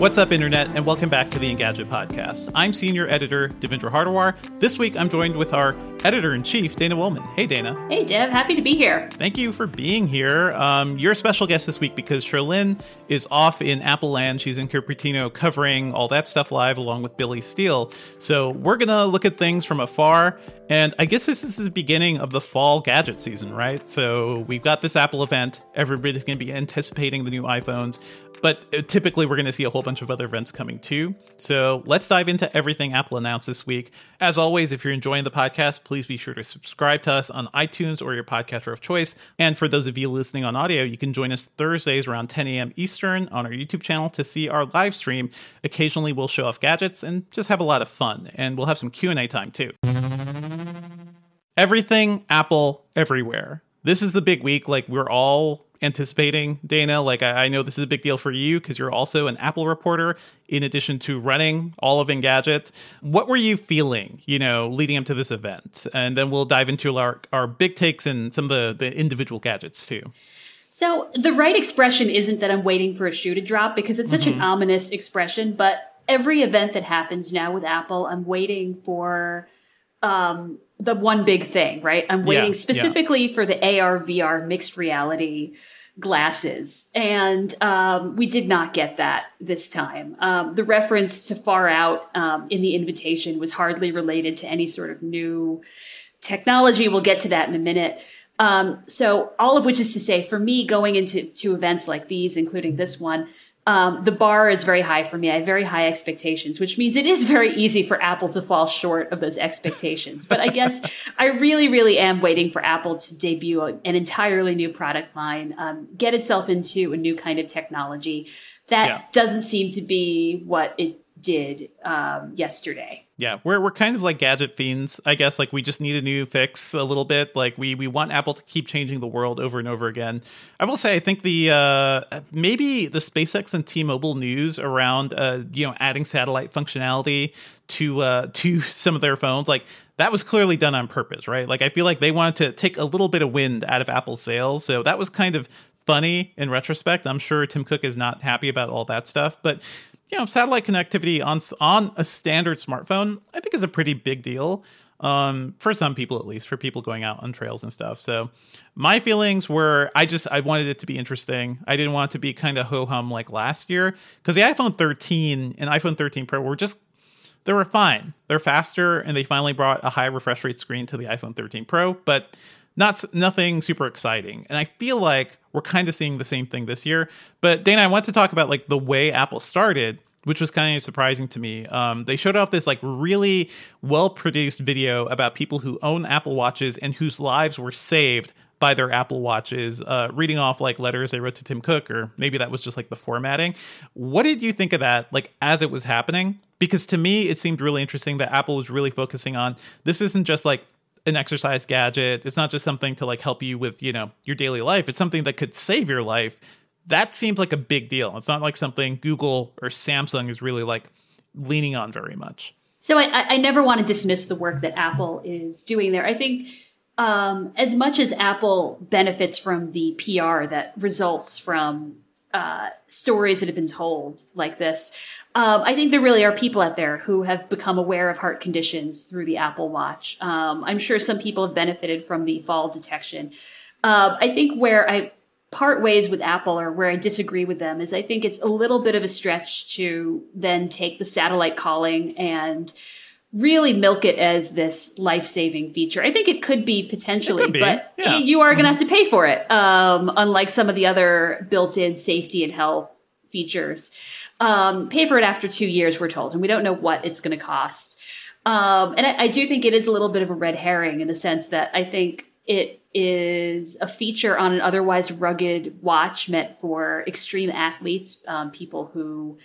What's up, Internet, and welcome back to the Engadget podcast. I'm senior editor Devindra Hardawar. This week, I'm joined with our editor in chief, Dana Wollman. Hey, Dana. Hey, Dev. Happy to be here. Thank you for being here. Um, you're a special guest this week because Cherlynn is off in Apple Land. She's in Cupertino covering all that stuff live along with Billy Steele. So we're going to look at things from afar. And I guess this is the beginning of the fall gadget season, right? So we've got this Apple event. Everybody's going to be anticipating the new iPhones. But uh, typically, we're going to see a whole bunch of other events coming too. So let's dive into everything Apple announced this week. As always, if you're enjoying the podcast, please be sure to subscribe to us on iTunes or your podcatcher of choice. And for those of you listening on audio, you can join us Thursdays around 10 a.m. Eastern on our YouTube channel to see our live stream. Occasionally, we'll show off gadgets and just have a lot of fun. And we'll have some Q&A time too. Everything Apple everywhere. This is the big week. Like we're all anticipating, Dana? Like, I, I know this is a big deal for you because you're also an Apple reporter in addition to running all of Engadget. What were you feeling, you know, leading up to this event? And then we'll dive into our, our big takes and some of the, the individual gadgets too. So, the right expression isn't that I'm waiting for a shoe to drop because it's such mm-hmm. an ominous expression, but every event that happens now with Apple, I'm waiting for um, the one big thing, right? I'm waiting yeah, specifically yeah. for the AR VR mixed reality glasses. And um, we did not get that this time. Um, the reference to far out um, in the invitation was hardly related to any sort of new technology. We'll get to that in a minute. Um, so, all of which is to say, for me, going into to events like these, including this one, um, the bar is very high for me. I have very high expectations, which means it is very easy for Apple to fall short of those expectations. But I guess I really, really am waiting for Apple to debut an entirely new product line, um, get itself into a new kind of technology. That yeah. doesn't seem to be what it did um, yesterday. Yeah, we're we're kind of like gadget fiends, I guess. Like we just need a new fix a little bit. Like we we want Apple to keep changing the world over and over again. I will say, I think the uh, maybe the SpaceX and T-Mobile news around uh, you know adding satellite functionality to uh, to some of their phones, like that was clearly done on purpose, right? Like I feel like they wanted to take a little bit of wind out of Apple's sails, so that was kind of funny in retrospect. I'm sure Tim Cook is not happy about all that stuff, but you know, satellite connectivity on on a standard smartphone, I think is a pretty big deal. Um, for some people at least, for people going out on trails and stuff. So my feelings were I just I wanted it to be interesting. I didn't want it to be kind of ho hum like last year because the iPhone 13 and iPhone 13 Pro were just they were fine. They're faster and they finally brought a high refresh rate screen to the iPhone 13 Pro, but not nothing super exciting. And I feel like we're kind of seeing the same thing this year. But Dana, I want to talk about like the way Apple started, which was kind of surprising to me. Um, they showed off this like really well produced video about people who own Apple Watches and whose lives were saved by their Apple Watches, uh, reading off like letters they wrote to Tim Cook, or maybe that was just like the formatting. What did you think of that, like as it was happening? Because to me, it seemed really interesting that Apple was really focusing on this isn't just like an exercise gadget. It's not just something to like help you with, you know, your daily life. It's something that could save your life. That seems like a big deal. It's not like something Google or Samsung is really like leaning on very much. So I, I never want to dismiss the work that Apple is doing there. I think um, as much as Apple benefits from the PR that results from uh, stories that have been told like this, um, I think there really are people out there who have become aware of heart conditions through the Apple Watch. Um, I'm sure some people have benefited from the fall detection. Uh, I think where I part ways with Apple or where I disagree with them is I think it's a little bit of a stretch to then take the satellite calling and really milk it as this life-saving feature. I think it could be potentially, could be. but Yeah. you are going to have to pay for it. Um, unlike some of the other built-in safety and health features, um, pay for it after two years, we're told, and we don't know what it's going to cost. Um, and I, I do think it is a little bit of a red herring in the sense that I think it is a feature on an otherwise rugged watch meant for extreme athletes, um, people who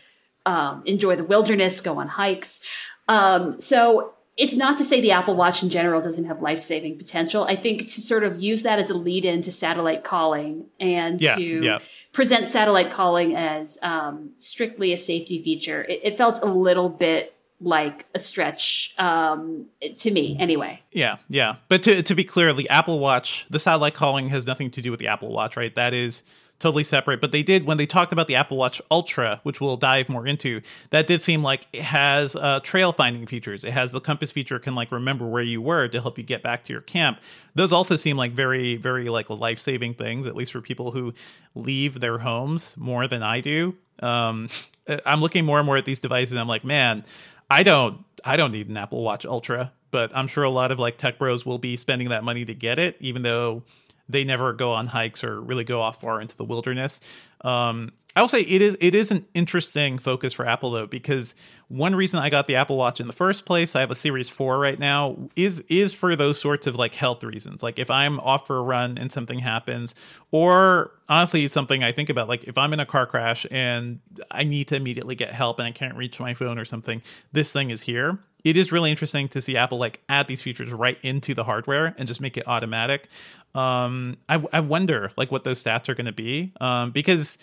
um, enjoy the wilderness, go on hikes. Um, so it's not to say the Apple Watch in general doesn't have life saving potential. I think to sort of use that as a lead in to satellite calling and Yeah, to yeah. present satellite calling as um, strictly a safety feature, it, it felt a little bit like a stretch um, to me, anyway. Yeah, yeah. But to to be clear, the Apple Watch, the satellite calling has nothing to do with the Apple Watch, right? That is totally separate. But they did when they talked about the Apple Watch Ultra, which we'll dive more into. That did seem like it has uh, trail finding features. It has the compass feature can like remember where you were to help you get back to your camp. Those also seem like very very like life saving things, at least for people who leave their homes more than I do. Um, I'm looking more and more at these devices. and I'm like, man. I don't I don't need an Apple Watch Ultra, but I'm sure a lot of like tech bros will be spending that money to get it, even though they never go on hikes or really go off far into the wilderness. Um, I will say it is it is an interesting focus for Apple though, because one reason I got the Apple Watch in the first place, I have a Series 4 right now, is is for those sorts of like health reasons. Like if I'm off for a run and something happens, or honestly something I think about, like if I'm in a car crash and I need to immediately get help and I can't reach my phone or something, this thing is here. It is really interesting to see Apple like add these features right into the hardware and just make it automatic. Um, I, I wonder like what those stats are going to be um, because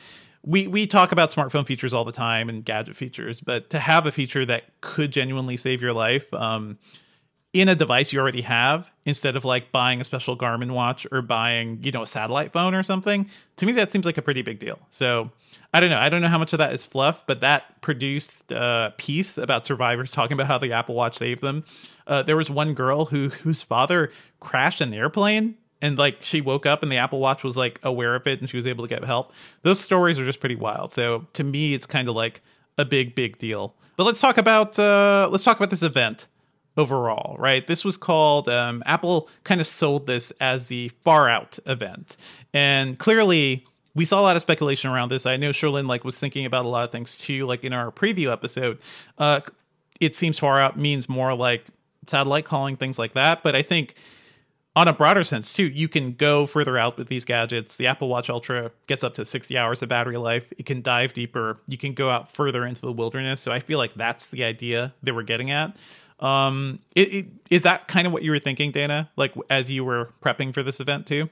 we we talk about smartphone features all the time and gadget features, but to have a feature that could genuinely save your life um, in a device you already have, instead of like buying a special Garmin watch or buying you know a satellite phone or something, to me that seems like a pretty big deal. So I don't know. I don't know how much of that is fluff, but that produced a piece about survivors talking about how the Apple Watch saved them. Uh, there was one girl who whose father crashed an airplane and like she woke up and the Apple Watch was like aware of it and she was able to get help. Those stories are just pretty wild. So to me, it's kind of like a big, big deal. But let's talk about uh, let's talk about this event overall, right? This was called um, Apple kind of sold this as the Far Out event, and clearly we saw a lot of speculation around this. I know Cherlynn like was thinking about a lot of things too, like in our preview episode. Uh, it seems Far Out means more like satellite calling, things like that. But I think on a broader sense too you can go further out with these gadgets. The apple watch ultra gets up to 60 hours of battery life. It can dive deeper. You can go out further into the wilderness. So i feel like that's the idea they were getting at. Um it, it, is that kind of what you were thinking dana like as you were prepping for this event too?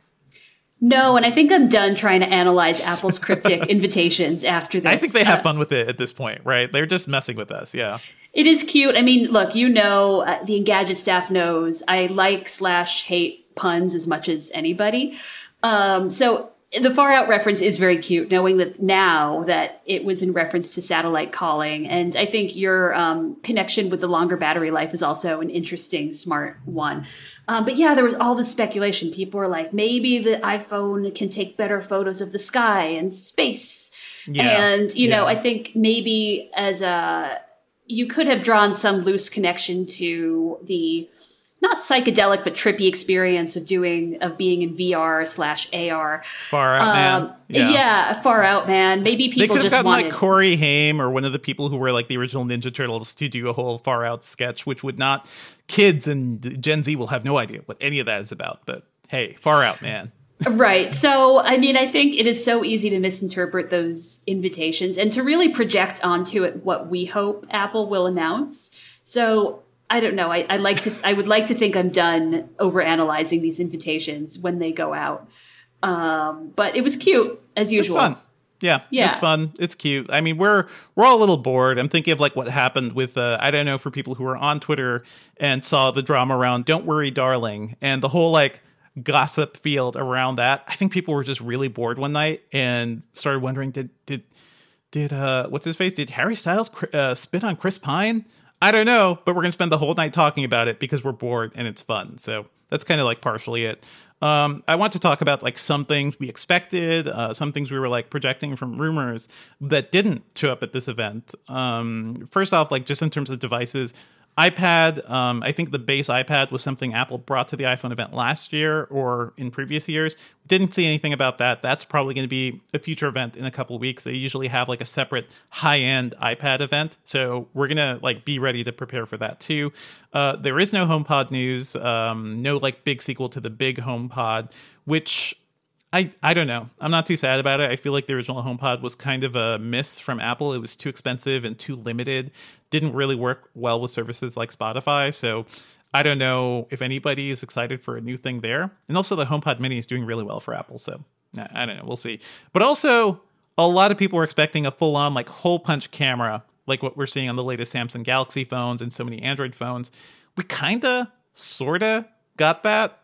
No, and I think I'm done trying to analyze Apple's cryptic invitations after this. i think they have Uh, fun with it at this point right? They're just messing with us yeah. It is cute. I mean, look, you know, uh, the Engadget staff knows I like slash hate puns as much as anybody. Um, so the far out reference is very cute, knowing that now that it was in reference to satellite calling. And I think your um, connection with the longer battery life is also an interesting, smart one. Um, but yeah, there was all this speculation. People were like, maybe the iPhone can take better photos of the sky and space. Yeah, And, you know, yeah. I think maybe as a you could have drawn some loose connection to the not psychedelic but trippy experience of doing of being in VR slash AR. far out man Um, yeah. far out, man. Maybe They people could have gotten wanted. like Corey Haim or one of the people who were like the original Ninja Turtles to do a whole far out sketch, which would not kids and Gen Z will have no idea what any of that is about. But hey, far out, man. Right. So, I mean, I think it is so easy to misinterpret those invitations and to really project onto it what we hope Apple will announce. So, I don't know. I, I like to. I would like to think I'm done over analyzing these invitations when they go out. Um, but it was cute as It's usual. fun. Yeah, Yeah. it's fun. It's cute. I mean, we're we're all a little bored. I'm thinking of like what happened with uh, I don't know for people who were on Twitter and saw the drama around "Don't Worry, Darling" and the whole like gossip field around that. I think people were just really bored one night and started wondering did did did uh what's his face did Harry Styles cr- uh, spit on Chris Pine? I don't know, but we're gonna spend the whole night talking about it because we're bored and it's fun. So that's kind of like partially it. Um, I want to talk about like some things we expected, uh, some things we were like projecting from rumors that didn't show up at this event. Um, first off, like just in terms of devices, iPad, um, I think the base iPad was something Apple brought to the iPhone event last year or in previous years. Didn't see anything about that. That's probably going to be a future event in a couple weeks. They usually have like a separate high-end iPad event, so we're gonna like be ready to prepare for that too. Uh, there is no HomePod news, um, no like big sequel to the big HomePod, which I, I don't know. I'm not too sad about it. I feel like the original HomePod was kind of a miss from Apple. It was too expensive and too limited. Didn't really work well with services like Spotify. So I don't know if anybody is excited for a new thing there. And also, the HomePod Mini is doing really well for Apple. So I don't know. We'll see. But also, a lot of people were expecting a full on, like, hole punch camera, like what we're seeing on the latest Samsung Galaxy phones and so many Android phones. We kind of, sort of got that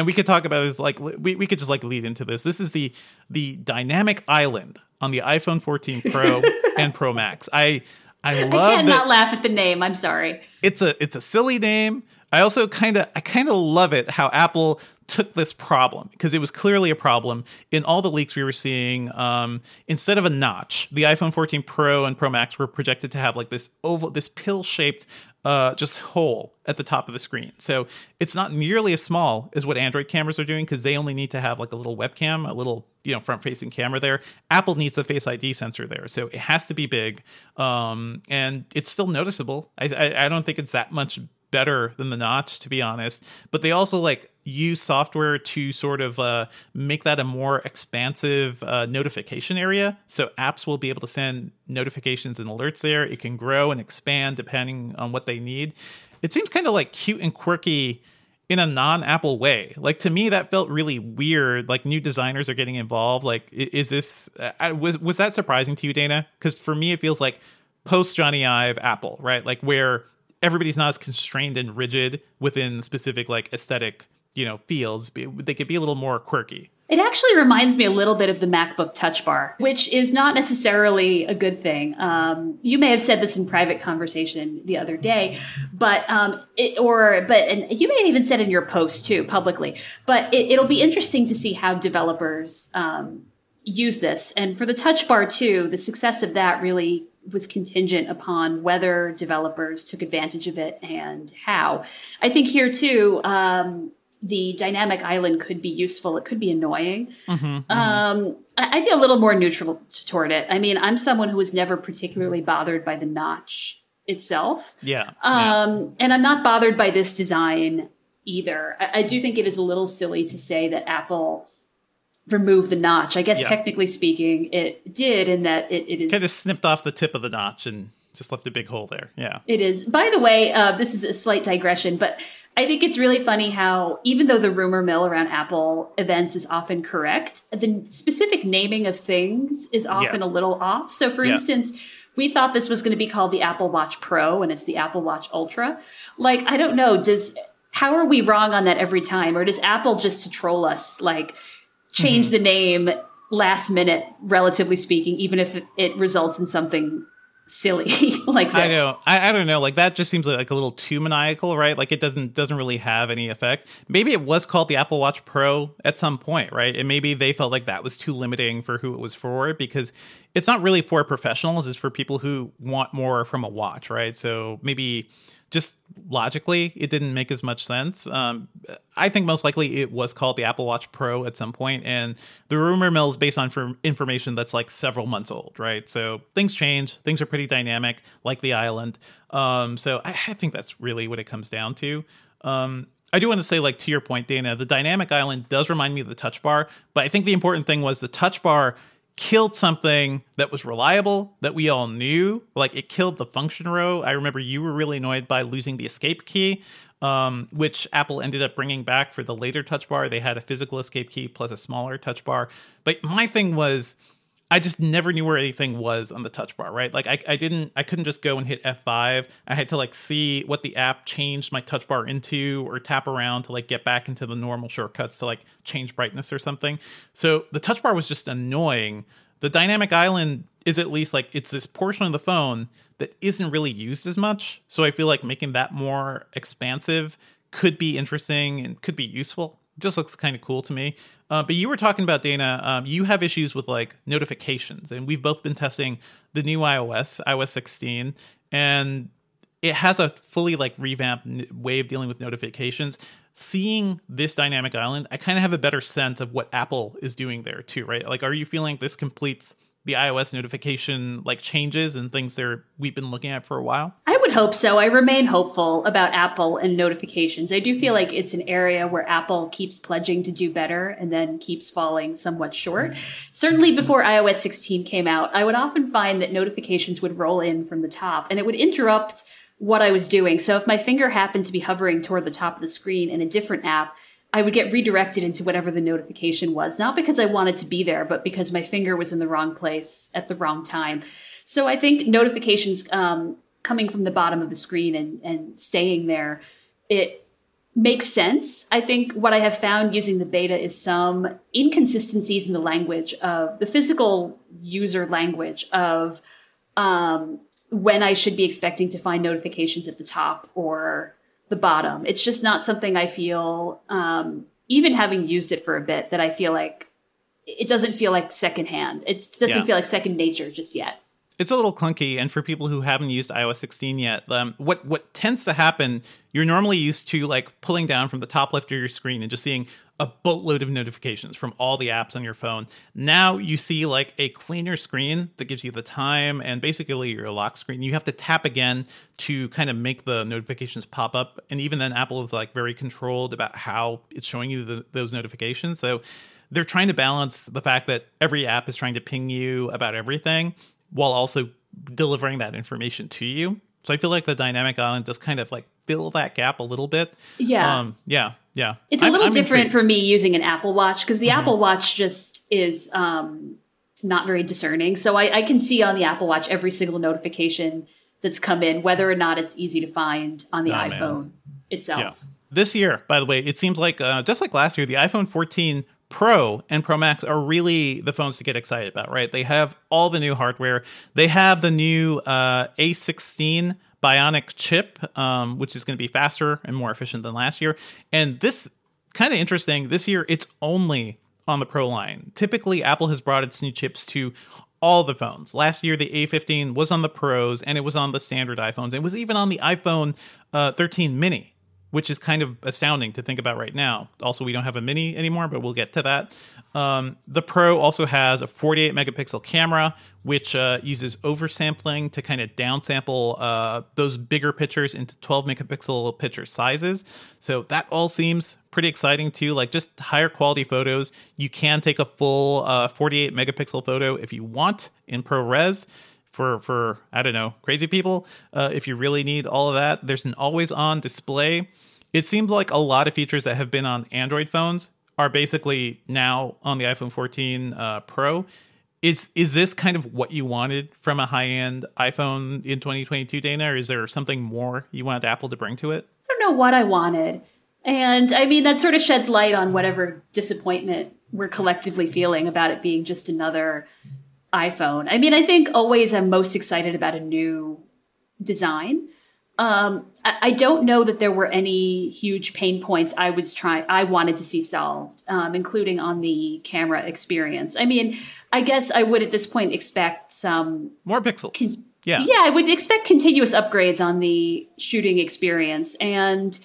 and we could talk about this like we, we could just like lead into this this is the the dynamic island on the iphone 14 pro and pro max i i I love cannot that laugh at the name. I'm sorry. it's a it's a silly name i also kind of i kind of love it how apple took this problem because it was clearly a problem in all the leaks we were seeing um, instead of a notch the iphone 14 pro and pro max were projected to have like this oval this pill shaped uh, just hole at the top of the screen. So it's not nearly as small as what android cameras are doing because they only need to have like a little webcam a little you know front facing camera there. Apple needs the face id sensor there so it has to be big um, and it's still noticeable. I, I, I don't think it's that much better than the notch to be honest but they also like use software to sort of uh, make that a more expansive uh, notification area. So apps will be able to send notifications and alerts there. It can grow and expand depending on what they need. It seems kind of like cute and quirky in a non-apple way. Like to me that felt really weird. Like new designers are getting involved. Like is this was was that surprising to you dana? Because for me it feels like post Jony Ive apple right? Like where everybody's not as constrained and rigid within specific like aesthetic you know fields they could be a little more quirky It actually reminds me a little bit of the MacBook Touch Bar, which is not necessarily a good thing. Um, you may have said this in private conversation the other day, but um, it, or but and you may have even said in your post too publicly. But it, it'll be interesting to see how developers um, use this. And for the Touch Bar too, the success of that really was contingent upon whether developers took advantage of it and how. I think here too. Um, the dynamic island could be useful. It could be annoying. Um, I, I feel a little more neutral toward it. I mean, I'm someone who was never particularly bothered by the notch itself. yeah, yeah. Um, and I'm not bothered by this design either. I, I do think it is a little silly to say that Apple removed the notch. I guess Yeah. technically speaking, it did in that it, it is kind of snipped off the tip of the notch and just left a big hole there yeah It is. By the way, uh, this is a slight digression, but I think it's really funny how, even though the rumor mill around Apple events is often correct, the specific naming of things is often Yeah. a little off. So, for Yeah. instance, we thought this was going to be called the Apple Watch Pro, and it's the Apple Watch Ultra. Like, I don't know. Does how are we wrong on that every time, or does Apple just to troll us, like change Mm-hmm. the name last minute, relatively speaking, even if it, it results in something silly like this? I know. I, I don't know. Like that just seems like a little too maniacal, right? Like it doesn't doesn't really have any effect. Maybe it was called the Apple Watch Pro at some point, right? And maybe they felt like that was too limiting for who it was for because it's not really for professionals. It's for people who want more from a watch, right? So maybe just logically, it didn't make as much sense. Um, I think most likely it was called the Apple Watch Pro at some point, and the rumor mill is based on for information that's like several months old, right? So things change, things are pretty dynamic, like the island. Um, so I, I think that's really what it comes down to. Um, I do want to say, like to your point, Dana, the dynamic island does remind me of the touch bar, but I think the important thing was the touch bar killed something that was reliable that we all knew. Like it killed the function row. I remember you were really annoyed by losing the escape key um, which apple ended up bringing back for the later touch bar. They had a physical escape key plus a smaller touch bar. But my thing was I just never knew where anything was on the touch bar, right? Like I, I didn't I couldn't just go and hit F5. I had to like see what the app changed my touch bar into or tap around to like get back into the normal shortcuts to like change brightness or something. So the touch bar was just annoying. The dynamic island is at least like it's this portion of the phone that isn't really used as much. So I feel like making that more expansive could be interesting and could be useful. Just looks kind of cool to me. Uh, but you were talking about Dana. Um, you have issues with like notifications, and we've both been testing the new iOS, iOS 16, and it has a fully like revamped way of dealing with notifications. Seeing this dynamic island, I kind of have a better sense of what Apple is doing there too, right? Like, are you feeling this completes the iOS notification like changes and things that we've been looking at for a while? I would hope so. I remain hopeful about Apple and notifications. I do feel mm-hmm. like it's an area where Apple keeps pledging to do better and then keeps falling somewhat short. Mm-hmm. Certainly before iOS 16 came out, I would often find that notifications would roll in from the top and it would interrupt what I was doing. So if my finger happened to be hovering toward the top of the screen in a different app, I would get redirected into whatever the notification was, not because I wanted to be there, but because my finger was in the wrong place at the wrong time. So I think notifications um, coming from the bottom of the screen and, and staying there, it makes sense. I think what I have found using the beta is some inconsistencies in the language of the physical user language of um, when I should be expecting to find notifications at the top or the bottom. It's just not something I feel, um, even having used it for a bit, that I feel like it doesn't feel like secondhand. It doesn't yeah. feel like second nature just yet. It's a little clunky, and for people who haven't used iOS 16 yet, um, what what tends to happen? You're normally used to like pulling down from the top left of your screen and just seeing a boatload of notifications from all the apps on your phone. Now you see like a cleaner screen that gives you the time and basically your lock screen. You have to tap again to kind of make the notifications pop up. And even then, Apple is like very controlled about how it's showing you the, those notifications. So they're trying to balance the fact that every app is trying to ping you about everything while also delivering that information to you. So I feel like the dynamic island does kind of like fill that gap a little bit. Yeah. Um, yeah. Yeah. It's a little I'm, I'm different intrigued. for me using an Apple Watch because the mm-hmm. Apple Watch just is um, not very discerning. So I, I, can see on the Apple Watch every single notification that's come in, whether or not it's easy to find on the oh, iPhone man. itself. Yeah. This year, by the way, it seems like uh, just like last year, the iPhone 14 Pro and Pro Max are really the phones to get excited about, right? They have all the new hardware. They have the new uh, A16 Bionic chip, um, which is going to be faster and more efficient than last year. And this kind of interesting. This year, it's only on the Pro line. Typically, Apple has brought its new chips to all the phones. Last year, the A15 was on the Pros and it was on the standard iPhones. It was even on the iPhone uh, 13 Mini which is kind of astounding to think about right now. Also, we don't have a mini anymore, but we'll get to that. Um, the Pro also has a 48 megapixel camera, which uh, uses oversampling to kind of downsample uh, those bigger pictures into 12 megapixel picture sizes. So that all seems pretty exciting too. Like just higher quality photos. You can take a full uh, 48 megapixel photo if you want in ProRes for for I don't know crazy people. Uh, if you really need all of that, there's an always on display. It seems like a lot of features that have been on Android phones are basically now on the iPhone 14 uh, Pro. Is is this kind of what you wanted from a high end iPhone in 2022, Dana? Or is there something more you wanted Apple to bring to it? I don't know what I wanted. And I mean, that sort of sheds light on whatever disappointment we're collectively feeling about it being just another iPhone. I mean, I think always I'm most excited about a new design. Um, I, I, don't know that there were any huge pain points I was trying, I wanted to see solved, um, including on the camera experience. I mean, I guess I would at this point expect some more pixels. Con- yeah, yeah, I would expect continuous upgrades on the shooting experience. And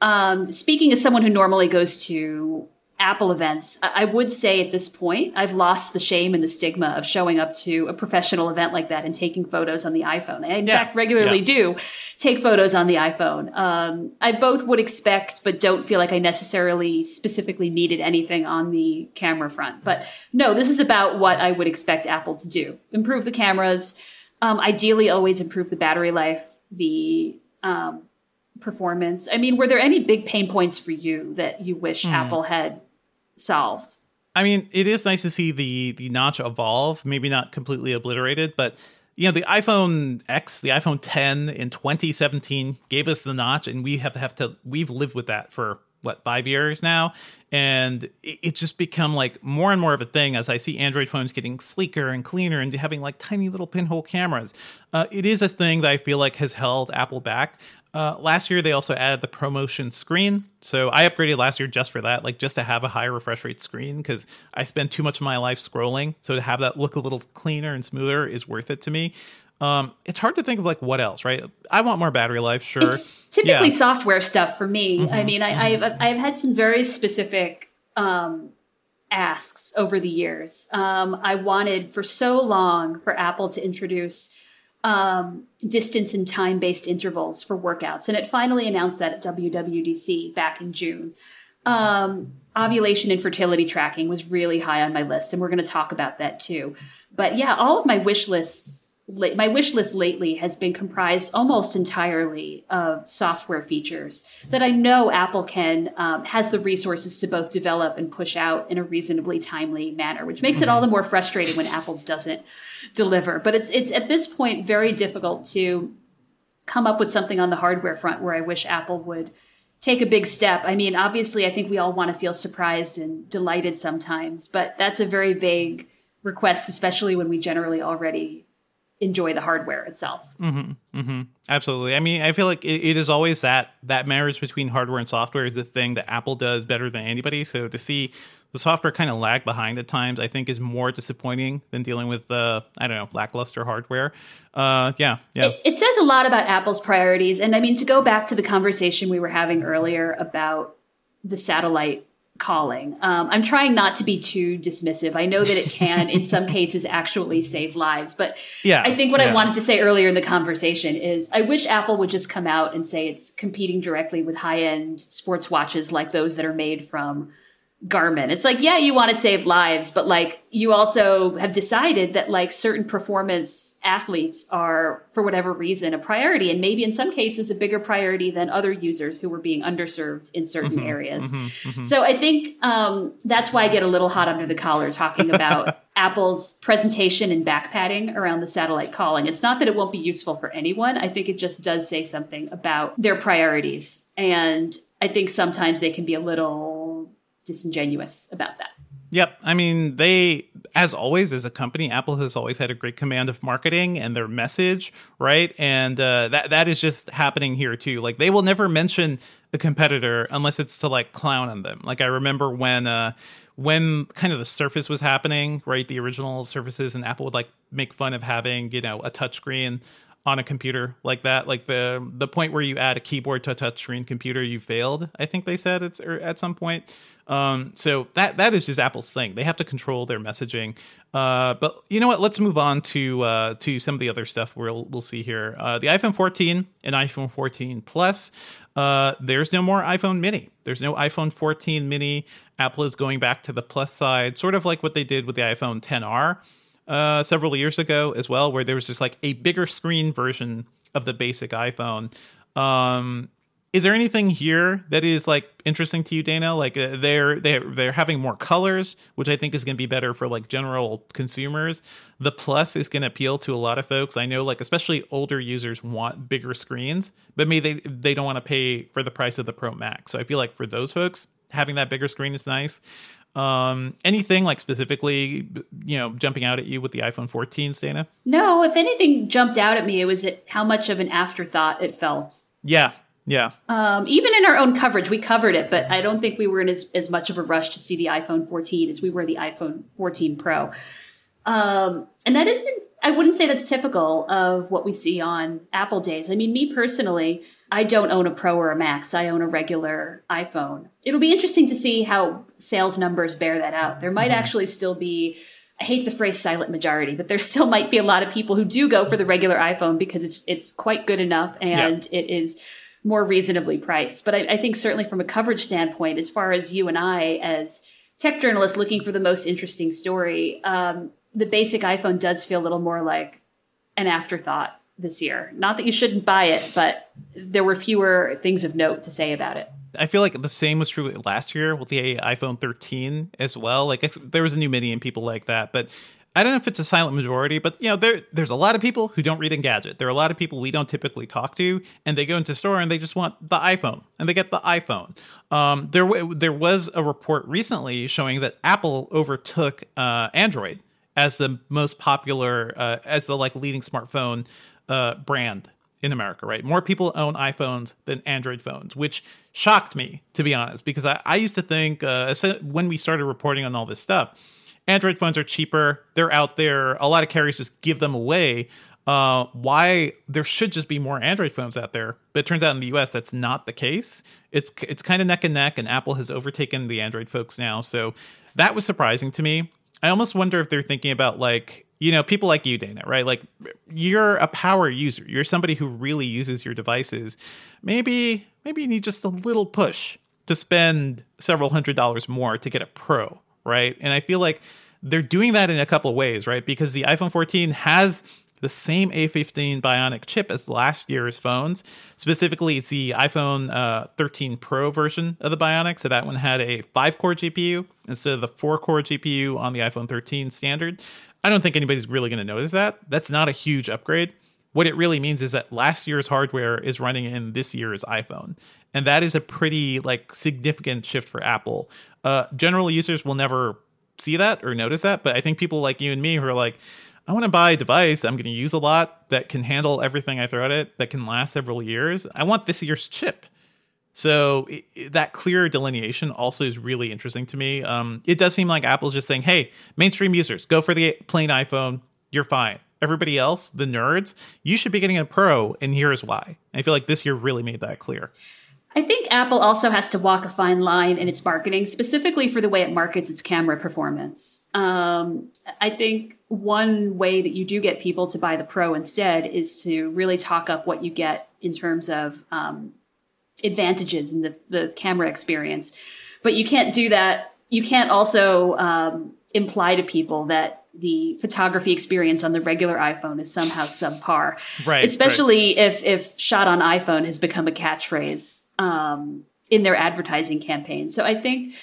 um, speaking as someone who normally goes to Apple events, I would say at this point, I've lost the shame and the stigma of showing up to a professional event like that and taking photos on the iPhone. I, in yeah. fact, regularly yeah. do take photos on the iPhone. Um, I both would expect, but don't feel like I necessarily specifically needed anything on the camera front. But no, this is about what I would expect Apple to do improve the cameras, um, ideally, always improve the battery life, the um, performance. I mean, were there any big pain points for you that you wish mm. Apple had solved? I mean, it is nice to see the the notch evolve. Maybe not completely obliterated, but you know, the iPhone X, the iPhone 10 in 2017 gave us the notch, and we have have to we've lived with that for what five years now, and it's just become like more and more of a thing as I see Android phones getting sleeker and cleaner and having like tiny little pinhole cameras. Uh, it is a thing that I feel like has held Apple back. Uh, last year they also added the ProMotion screen, so I upgraded last year just for that, like just to have a high refresh rate screen because I spend too much of my life scrolling. So to have that look a little cleaner and smoother is worth it to me. Um, it's hard to think of like what else, right? I want more battery life, sure. It's typically yeah. software stuff for me. Mm-hmm. I mean, I, have mm-hmm. I've had some very specific um, asks over the years. Um, I wanted for so long for Apple to introduce um, distance and time based intervals for workouts. And it finally announced that at WWDC back in June. Um, ovulation and fertility tracking was really high on my list, and we're going to talk about that too. But yeah, all of my wish lists my wish list lately has been comprised almost entirely of software features that I know Apple can um, has the resources to both develop and push out in a reasonably timely manner, which makes it all the more frustrating when Apple doesn't deliver. But it's it's at this point very difficult to come up with something on the hardware front where I wish Apple would take a big step. I mean, obviously, I think we all want to feel surprised and delighted sometimes, but that's a very vague request, especially when we generally already enjoy the hardware itself. Mm-hmm, mm-hmm. Absolutely. I mean, I feel like it, it is always that that marriage between hardware and software is the thing that Apple does better than anybody. So to see the software kind of lag behind at times, I think is more disappointing than dealing with uh, I don't know lackluster hardware. Uh, yeah, yeah. It, it says a lot about Apple's priorities, and I mean to go back to the conversation we were having earlier about the satellite calling. Um, I'm trying not to be too dismissive. I know that it can, in some cases, actually save lives. But yeah, I think what yeah. I wanted to say earlier in the conversation is I wish Apple would just come out and say it's competing directly with high end sports watches like those that are made from Garmin. It's like, yeah, you want to save lives, but like you also have decided that like certain performance athletes are, for whatever reason, a priority, and maybe in some cases a bigger priority than other users who were being underserved in certain mm-hmm, areas. Mm-hmm, mm-hmm. So I think um, that's why I get a little hot under the collar talking about Apple's presentation and back padding around the satellite calling. It's not that it won't be useful for anyone. I think it just does say something about their priorities. And I think sometimes they can be a little disingenuous about that. Yep. I mean, they, as always, as a company, Apple has always had a great command of marketing and their message, right? And uh, that that is just happening here too. Like they will never mention a competitor unless it's to like clown on them. Like I remember when uh, when kind of the Surface was happening, right? The original Surfaces, and Apple would like make fun of having you know a touchscreen on a computer like that like the the point where you add a keyboard to a touchscreen computer you failed i think they said it's at some point. Um, so that that is just apple's thing. They have to control their messaging. Uh, but you know what? Let's move on to uh, to some of the other stuff we'll we'll see here. Uh, the iphone 14 and iphone 14 plus uh, there's no more iphone mini. There's no iphone 14 mini. Apple is going back to the plus side sort of like what they did with the iphone 10r uh, several years ago as well, where there was just like a bigger screen version of the basic iPhone. Um, is there anything here that is like interesting to you, Dana? Like uh, they're they're they're having more colors, which I think is going to be better for like general consumers. The Plus is going to appeal to a lot of folks. I know, like especially older users want bigger screens, but maybe they they don't want to pay for the price of the Pro Max. So I feel like for those folks, having that bigger screen is nice. Um, anything like specifically, you know, jumping out at you with the iPhone 14, Dana? No, if anything jumped out at me, it was how much of an afterthought it felt. Yeah, yeah. Um, even in our own coverage, we covered it, but I don't think we were in as, as much of a rush to see the iPhone 14 as we were the iPhone 14 Pro. Um, and that isn't, I wouldn't say that's typical of what we see on Apple days. I mean, me personally, I don't own a Pro or a Max. I own a regular iPhone. It'll be interesting to see how sales numbers bear that out. There might mm-hmm. actually still be, I hate the phrase silent majority, but there still might be a lot of people who do go for the regular iPhone because it's it's quite good enough and it is more reasonably priced. But I, I think certainly from a coverage standpoint, as far as you and I as tech journalists looking for the most interesting story, um, the basic iPhone does feel a little more like an afterthought this year. Not that you shouldn't buy it, but there were fewer things of note to say about it. I feel like the same was true last year with the iPhone 13 as well. Like there was a new mini and people like that, but I don't know if it's a silent majority, but you know, there there's a lot of people who don't read Engadget. There are a lot of people we don't typically talk to, and they go into store and they just want the iPhone, and they get the iPhone. Um, there there was a report recently showing that Apple overtook uh, Android as the most popular, uh, as the like leading smartphone uh, brand in America. Right, more people own iPhones than Android phones, which shocked me to be honest, because I, I used to think uh, when we started reporting on all this stuff Android phones are cheaper. They're out there. A lot of carriers just give them away. Uh, why there should just be more Android phones out there, but it turns out in the U.S. that's not the case. It's it's kind of neck and neck, and Apple has overtaken the Android folks now. So that was surprising to me. I almost wonder if they're thinking about like you know people like you, Dana, right? Like you're a power user. You're somebody who really uses your devices. Maybe maybe you need just a little push to spend several hundred dollars more to get a Pro right? And I feel like they're doing that in a couple of ways, right? Because the iPhone 14 has the same A15 Bionic chip as last year's phones. Specifically, it's the iPhone uh, 13 Pro version of the Bionic. So that one had a five core GPU instead of the four core GPU on the iPhone 13 standard. I don't think anybody's really going to notice that. That's not a huge upgrade. What it really means is that last year's hardware is running in this year's iPhone. And that is a pretty like significant shift for Apple. Uh, general users will never see that or notice that, but I think people like you and me who are like, I want to buy a device I'm going to use a lot that can handle everything I throw at it, that can last several years. I want this year's chip. So it, that clear delineation also is really interesting to me. Um, it does seem like Apple's just saying, "Hey, mainstream users, go for the plain iPhone. You're fine. Everybody else, the nerds, you should be getting a Pro, and here's why." I feel like this year really made that clear. I think Apple also has to walk a fine line in its marketing, specifically for the way it markets its camera performance. Um, I think one way that you do get people to buy the Pro instead is to really talk up what you get in terms of um, advantages in the, the camera experience. But you can't do that. You can't also um, imply to people that the photography experience on the regular iPhone is somehow subpar. Right. Especially right. if if shot on iPhone has become a catchphrase um, in their advertising campaign. So I think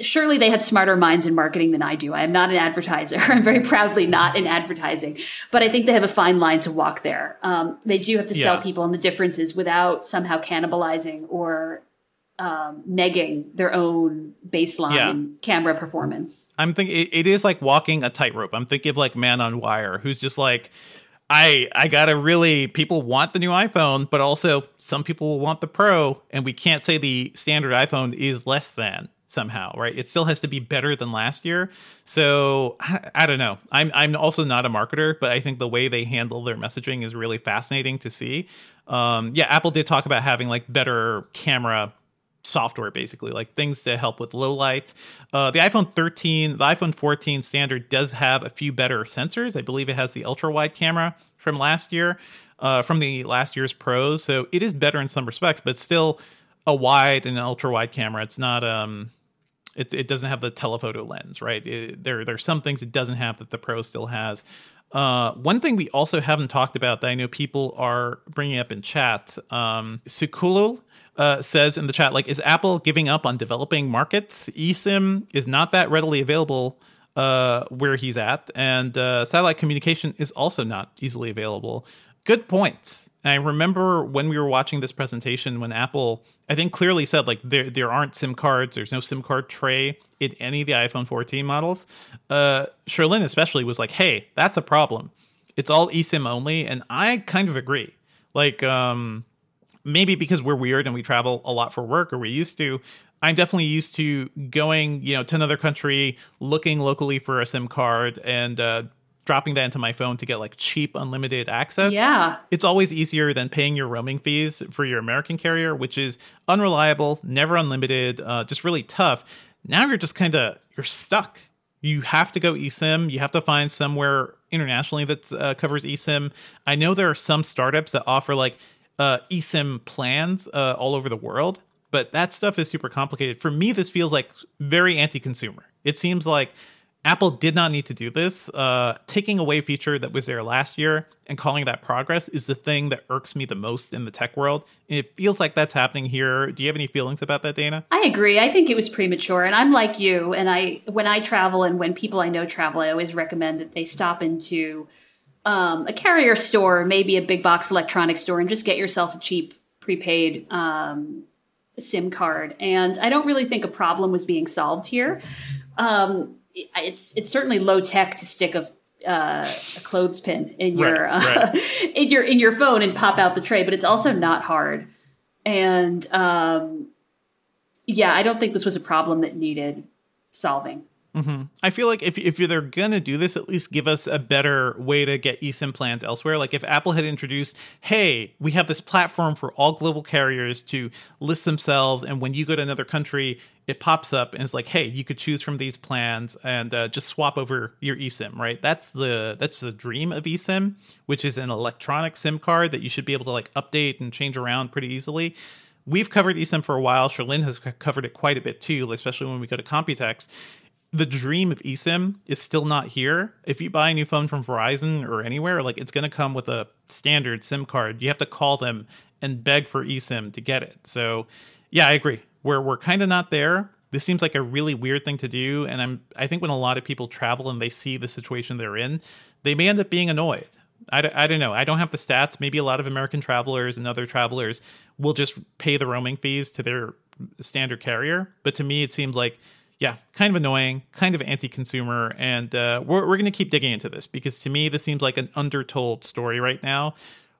surely they have smarter minds in marketing than I do. I am not an advertiser. I'm very proudly not in advertising, but I think they have a fine line to walk there. Um, they do have to yeah. sell people on the differences without somehow cannibalizing or um, negging their own baseline yeah. camera performance. I'm thinking it, it is like walking a tightrope. I'm thinking of like Man on Wire, who's just like, I I gotta really people want the new iPhone, but also some people will want the Pro, and we can't say the standard iPhone is less than somehow, right? It still has to be better than last year. So I, I, don't know. I'm I'm also not a marketer, but I think the way they handle their messaging is really fascinating to see. Um, yeah, Apple did talk about having like better camera software basically like things to help with low light uh, the iphone 13 the iphone 14 standard does have a few better sensors i believe it has the ultra wide camera from last year uh, from the last year's pros so it is better in some respects but still a wide and ultra wide camera it's not um it, it doesn't have the telephoto lens right it, there there's some things it doesn't have that the pro still has uh, one thing we also haven't talked about that I know people are bringing up in chat, um, Sukulul uh, says in the chat, like, is Apple giving up on developing markets? eSIM is not that readily available uh, where he's at, and uh, satellite communication is also not easily available. Good points. And I remember when we were watching this presentation when Apple, I think, clearly said like there there aren't SIM cards, there's no SIM card tray in any of the iPhone 14 models. Uh, Cherlynn especially was like, "Hey, that's a problem. It's all eSIM only," and I kind of agree. Like, um, maybe because we're weird and we travel a lot for work or we used to i'm definitely used to going you know to another country looking locally for a sim card and uh, dropping that into my phone to get like cheap unlimited access yeah it's always easier than paying your roaming fees for your american carrier which is unreliable never unlimited uh, just really tough now you're just kind of you're stuck you have to go eSIM. You have to find somewhere internationally that uh, covers eSIM. I know there are some startups that offer like uh, eSIM plans uh, all over the world, but that stuff is super complicated. For me, this feels like very anti-consumer. It seems like Apple did not need to do this. Uh, taking away feature that was there last year and calling that progress is the thing that irks me the most in the tech world. And it feels like that's happening here. Do you have any feelings about that, Dana? I agree. I think it was premature, and I'm like you. And I, when I travel and when people I know travel, I always recommend that they stop into um, a carrier store, maybe a big box electronics store, and just get yourself a cheap prepaid um, SIM card. And I don't really think a problem was being solved here. Um, it's it's certainly low tech to stick a uh, a clothespin in your Right, uh, right. in your in your phone and pop out the tray, but it's also not hard. And um, yeah, I don't think this was a problem that needed solving. I feel like if if they're gonna do this, at least give us a better way to get eSIM plans elsewhere. Like if Apple had introduced, hey, we have this platform for all global carriers to list themselves, and when you go to another country, it pops up and it's like, hey, you could choose from these plans and uh, just swap over your eSIM. Right? That's the that's the dream of eSIM, which is an electronic SIM card that you should be able to like update and change around pretty easily. We've covered eSIM for a while. Cherlynn has covered it quite a bit too, especially when we go to Computex the dream of eSIM is still not here. If you buy a new phone from Verizon or anywhere, like it's going to come with a standard SIM card. You have to call them and beg for eSIM to get it. So, yeah, I agree. We're we're kind of not there. This seems like a really weird thing to do, and I'm I think when a lot of people travel and they see the situation they're in, they may end up being annoyed. I, d- I don't know. I don't have the stats. Maybe a lot of American travelers and other travelers will just pay the roaming fees to their standard carrier. But to me, it seems like yeah, kind of annoying, kind of anti-consumer, and uh, we're we're going to keep digging into this because to me this seems like an undertold story right now.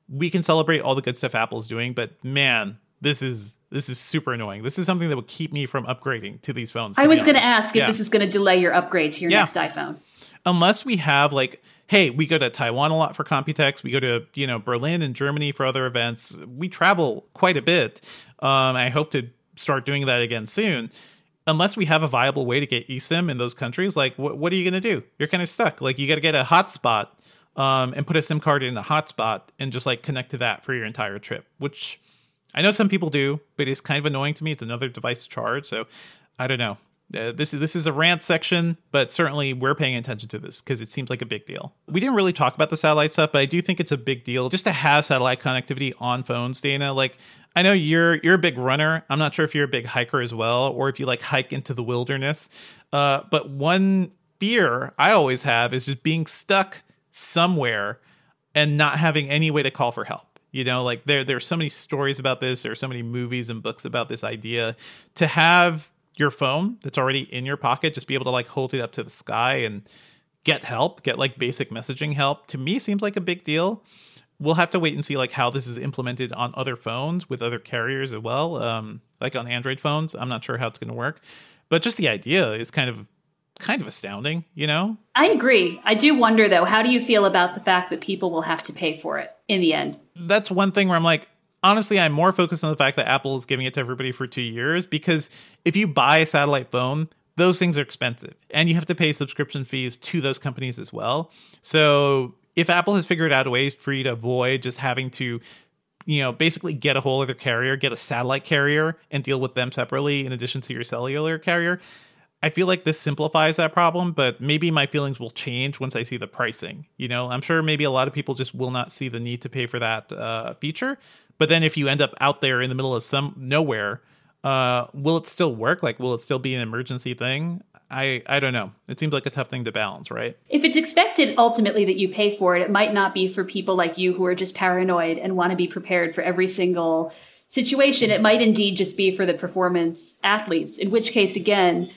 We can celebrate all the good stuff Apple's doing, but man, this is this is super annoying. This is something that would keep me from upgrading to these phones. I to be was going to ask if Yeah. this is going to delay your upgrade to your Yeah. next iPhone. unless we have like hey we go to taiwan a lot for computex we go to you know berlin and germany for other events we travel quite a bit um, i hope to start doing that again soon unless we have a viable way to get esim in those countries like wh- what are you going to do you're kind of stuck like you got to get a hotspot um, and put a sim card in a hotspot and just like connect to that for your entire trip which I know some people do, but it's kind of annoying to me. It's another device to charge, so I don't know. Uh, this is this is a rant section, but certainly we're paying attention to this because it seems like a big deal. We didn't really talk about the satellite stuff, but I do think it's a big deal just to have satellite connectivity on phones. Dana, like I know you're you're a big runner. I'm not sure if you're a big hiker as well, or if you like hike into the wilderness. Uh, but one fear I always have is just being stuck somewhere and not having any way to call for help. You know, like there there's so many stories about this, there's so many movies and books about this idea to have your phone that's already in your pocket just be able to like hold it up to the sky and get help, get like basic messaging help. To me seems like a big deal. We'll have to wait and see like how this is implemented on other phones with other carriers as well. Um like on Android phones. I'm not sure how it's going to work. But just the idea is kind of kind of astounding, you know? I agree. I do wonder though, how do you feel about the fact that people will have to pay for it in the end? that's one thing where I'm like, honestly, I'm more focused on the fact that Apple is giving it to everybody for two years because if you buy a satellite phone, those things are expensive and you have to pay subscription fees to those companies as well. So if Apple has figured out ways for you to avoid just having to, you know, basically get a whole other carrier, get a satellite carrier and deal with them separately in addition to your cellular carrier, I feel like this simplifies that problem, but maybe my feelings will change once I see the pricing. You know, I'm sure maybe a lot of people just will not see the need to pay for that uh, feature. But then if you end up out there in the middle of some nowhere, uh, will it still work? Like, will it still be an emergency thing? I I don't know. It seems like a tough thing to balance, right? If it's expected ultimately that you pay for it, it might not be for people like you who are just paranoid and want to be prepared for every single situation. It might indeed just be for the performance athletes, in which case, again,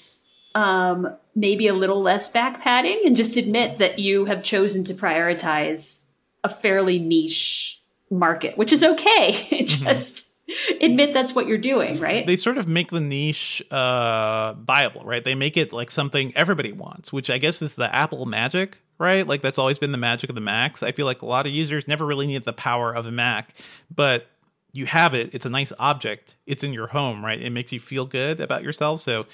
um, maybe a little less back padding and just admit that you have chosen to prioritize a fairly niche market, which is okay. just admit that's what you're doing, right? they sort of make the niche uh viable right? They make it like something everybody wants which i guess is the apple magic right? Like that's always been the magic of the macs. I feel like a lot of users never really need the power of a mac but you have it. It's a nice object. It's in your home right? It makes you feel good about yourself. So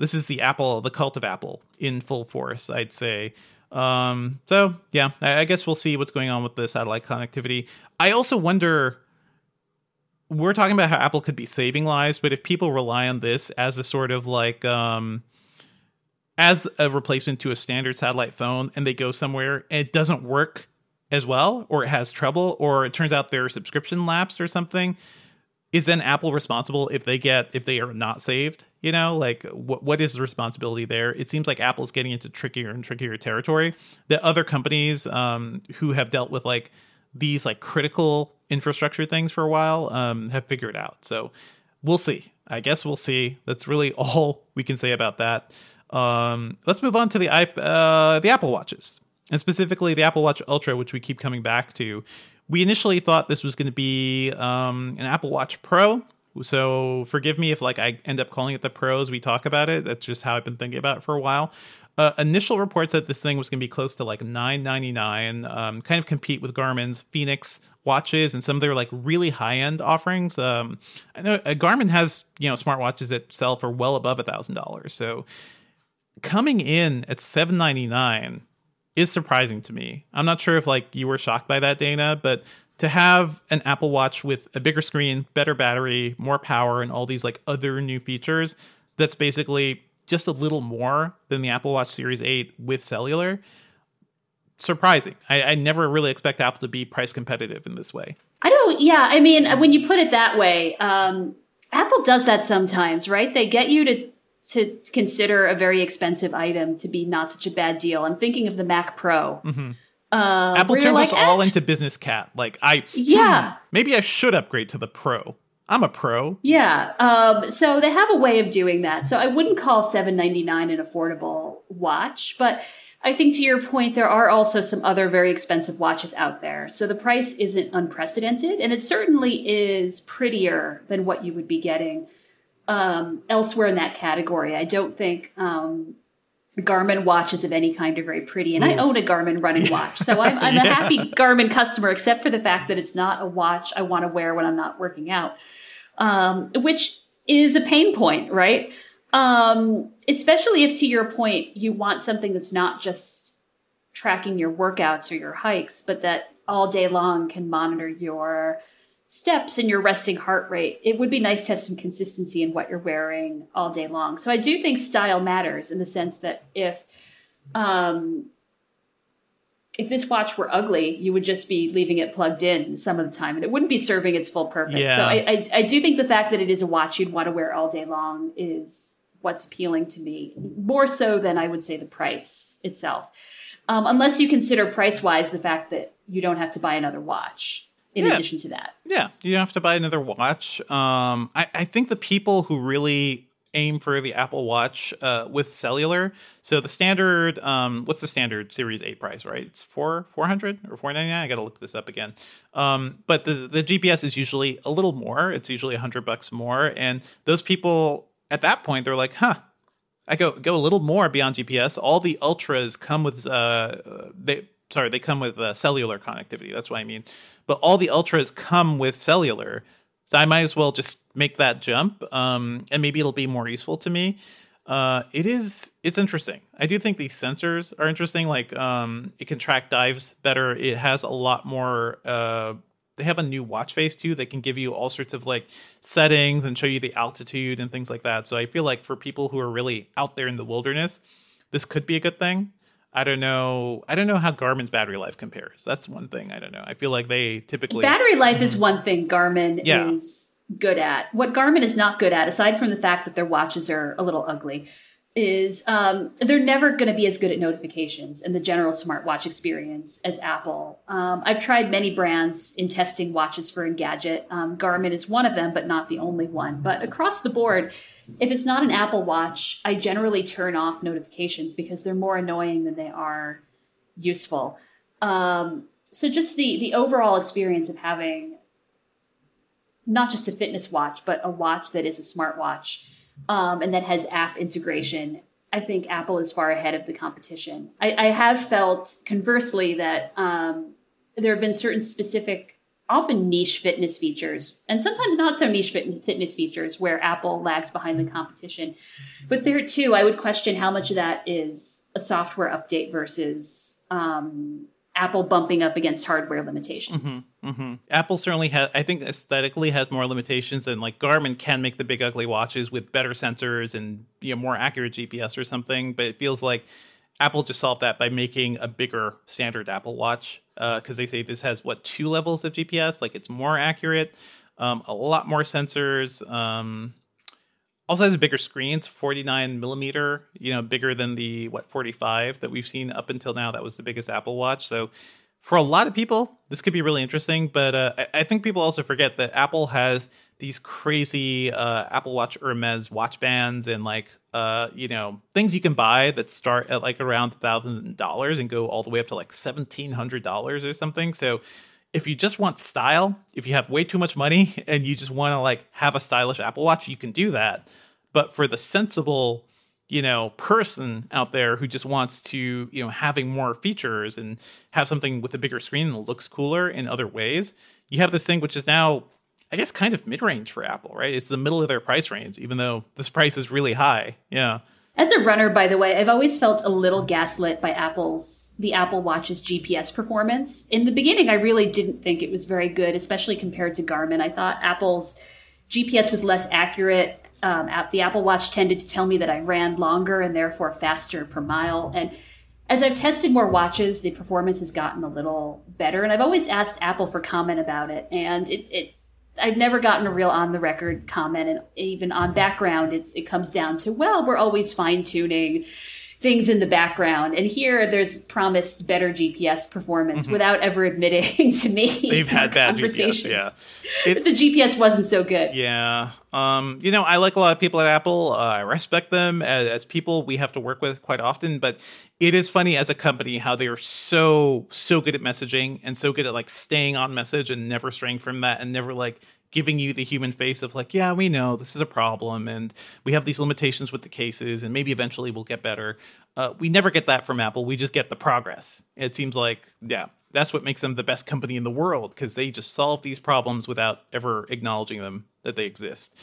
this is the apple the cult of apple in full force i'd say um so yeah i, I guess we'll see what's going on with the satellite connectivity. I also wonder we're talking about how Apple could be saving lives, but if people rely on this as a sort of like um as a replacement to a standard satellite phone and they go somewhere and it doesn't work as well or it has trouble or it turns out their subscription lapsed or something is then apple responsible if they get if they are not saved you know? Like what what is the responsibility there? It seems like apple's getting into trickier and trickier territory. That other companies um, who have dealt with like these like critical infrastructure things for a while um, have figured out. So we'll see. I guess we'll see. That's really all we can say about that. Um, let's move on to the uh, the apple watches and specifically the Apple Watch Ultra, which we keep coming back to. We initially thought this was going to be um, an Apple Watch Pro. So forgive me if like I end up calling it the Pro as we talk about it. That's just how I've been thinking about it for a while. Uh, initial reports that this thing was going to be close to like nine ninety nine, um, kind of compete with Garmin's Fenix watches and some of their like really high end offerings. Um, I know uh, Garmin has you know smartwatches that sell for well above a thousand dollars. So coming in at seven ninety nine is surprising to me. I'm not sure if like you were shocked by that, Dana, but to have an Apple Watch with a bigger screen, better battery, more power, and all these like other new features, that's basically just a little more than the Apple Watch Series 8 with cellular. Surprising. I, I never really expect Apple to be price competitive in this way. I don't, yeah. I mean, when you put it that way, um, Apple does that sometimes, right? They get you to to consider a very expensive item to be not such a bad deal. I'm thinking of the Mac Pro. Mm-hmm. Uh, Apple turned like, us all eh. into business cat. Like I, yeah, hmm, maybe I should upgrade to the Pro. I'm a pro. Yeah. Um, so they have a way of doing that. So I wouldn't call 7.99 an affordable watch, but I think to your point, there are also some other very expensive watches out there. So the price isn't unprecedented, and it certainly is prettier than what you would be getting um, elsewhere in that category. I don't think um, Garmin watches of any kind are very pretty, and Ooh. I own a Garmin running watch, so I'm, I'm yeah. a happy Garmin customer, except for the fact that it's not a watch I want to wear when I'm not working out, um, which is a pain point, right? Um, especially if, to your point, you want something that's not just tracking your workouts or your hikes, but that all day long can monitor your steps and your resting heart rate, it would be nice to have some consistency in what you're wearing all day long. So I do think style matters in the sense that if um, if this watch were ugly, you would just be leaving it plugged in some of the time, and it wouldn't be serving its full purpose. Yeah. So I, I, I do think the fact that it is a watch you'd want to wear all day long is what's appealing to me more so than I would say the price itself. Um, unless you consider price wise the fact that you don't have to buy another watch in yeah. addition to that. Yeah, you have to buy another watch. Um, I, I think the people who really aim for the Apple Watch uh, with cellular. So the standard, um, what's the standard Series Eight price? Right, it's four four hundred or four ninety nine. I got to look this up again. Um, but the the GPS is usually a little more. It's usually a hundred bucks more, and those people at that point they're like, huh. I go go a little more beyond GPS. All the ultras come with uh, they sorry they come with uh, cellular connectivity. That's what I mean but all the ultras come with cellular. So I might as well just make that jump, um, and maybe it'll be more useful to me. Uh, it is it's interesting. I do think these sensors are interesting. Like um, it can track dives better. It has a lot more. Uh, they have a new watch face too that can give you all sorts of like settings and show you the altitude and things like that. So I feel like for people who are really out there in the wilderness, this could be a good thing. I don't know. I don't know how Garmin's battery life compares. That's one thing I don't know. I feel like they typically battery life is mm-hmm. one thing Garmin yeah. is good at. What Garmin is not good at, aside from the fact that their watches are a little ugly, is um, they're never going to be as good at notifications and the general smartwatch experience as Apple. Um, I've tried many brands in testing watches for Engadget. Um, Garmin is one of them, but not the only one. But across the board, if it's not an Apple Watch, I generally turn off notifications because they're more annoying than they are useful. Um, so just the the overall experience of having not just a fitness watch, but a watch that is a smartwatch um, and that has app integration, I think Apple is far ahead of the competition. I, I have felt conversely that um, there have been certain specific, often niche fitness features, and sometimes not so niche fit- fitness features where Apple lags behind the competition. But there too, I would question how much of that is a software update versus um, Apple bumping up against hardware limitations. Mm-hmm, mm-hmm. Apple certainly has, I think, aesthetically has more limitations than like Garmin can make the big ugly watches with better sensors and you know more accurate GPS or something. But it feels like Apple just solved that by making a bigger standard Apple Watch because uh, they say this has what two levels of GPS, like it's more accurate, um, a lot more sensors. Um, also has a bigger screen. It's 49 millimeter, you know, bigger than the what 45 that we've seen up until now. That was the biggest Apple Watch. So for a lot of people, this could be really interesting. But uh, I, I, think people also forget that Apple has these crazy uh, Apple Watch Hermes watch bands and like uh, you know things you can buy that start at like around thousand dollars and go all the way up to like seventeen hundred dollars or something. So if you just want style, if you have way too much money and you just want to like have a stylish Apple Watch, you can do that. But for the sensible, you know, person out there who just wants to, you know, having more features and have something with a bigger screen that looks cooler in other ways, you have this thing which is now I guess kind of mid-range for Apple, right? It's the middle of their price range even though this price is really high. Yeah. As a runner, by the way, I've always felt a little gaslit by Apple's the Apple Watch's GPS performance. In the beginning, I really didn't think it was very good, especially compared to Garmin. I thought Apple's GPS was less accurate. Um, the Apple Watch tended to tell me that I ran longer and therefore faster per mile. And as I've tested more watches, the performance has gotten a little better. And I've always asked Apple for comment about it, and it, it I've never gotten a real on the record comment, and even on background, it's it comes down to well, we're always fine tuning things in the background. And here, there's promised better GPS performance mm-hmm. without ever admitting to me they've had bad GPS. Yeah, it, the GPS wasn't so good. Yeah, um, you know, I like a lot of people at Apple. Uh, I respect them as, as people we have to work with quite often, but it is funny as a company how they are so so good at messaging and so good at like staying on message and never straying from that and never like giving you the human face of like yeah we know this is a problem and we have these limitations with the cases and maybe eventually we'll get better. Uh, we never get that from apple. We just get the progress. It seems like yeah that's what makes them the best company in the world because they just solve these problems without ever acknowledging them that they exist.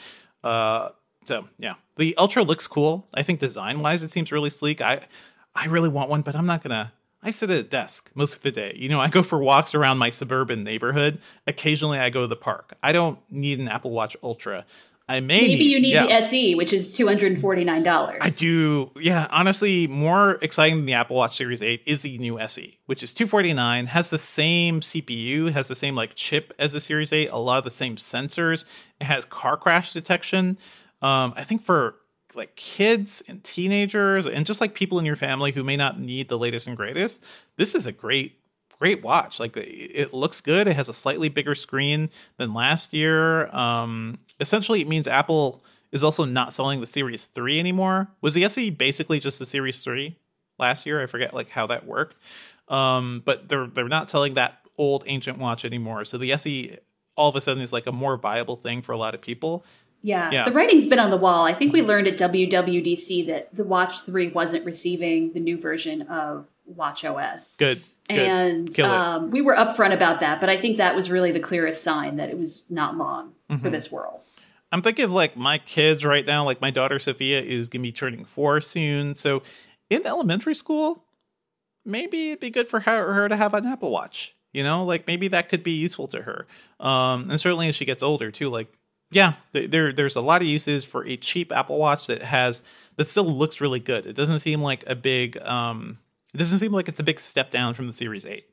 Uh, so yeah. The ultra looks cool. I think design wise it seems really sleek. I I really want one, but I'm not gonna. I sit at a desk most of the day. You know, I go for walks around my suburban neighborhood. Occasionally, I go to the park. I don't need an Apple Watch Ultra. I may maybe need, you need yeah. the SE, which is two hundred and forty nine dollars. I do. Yeah, honestly, more exciting than the Apple Watch Series Eight is the new SE, which is two forty nine. Has the same CPU, has the same like chip as the Series Eight. A lot of the same sensors. It has car crash detection. Um, I think for like kids and teenagers and just like people in your family who may not need the latest and greatest, this is a great great watch. Like it looks good. It has a slightly bigger screen than last year. Um, essentially, it means Apple is also not selling the Series Three anymore. Was the SE basically just the Series Three last year? I forget like how that worked. Um, but they're they're not selling that old ancient watch anymore. So the SE all of a sudden is like a more viable thing for a lot of people. Yeah. yeah. the writing's been on the wall. I think we learned at WWDC that the Watch 3 wasn't receiving the new version of Watch OS. Good. Good. And um, we were upfront about that, but I think that was really the clearest sign that it was not long mm-hmm. for this world. I'm thinking of like my kids right now. Like my daughter Sophia is going to be turning four soon. So in elementary school, maybe it'd be good for her, her to have an Apple Watch. You know, like maybe that could be useful to her. Um, and certainly as she gets older too, like yeah, there there's a lot of uses for a cheap Apple Watch that has that still looks really good. It doesn't seem like a big um it doesn't seem like it's a big step down from the Series 8.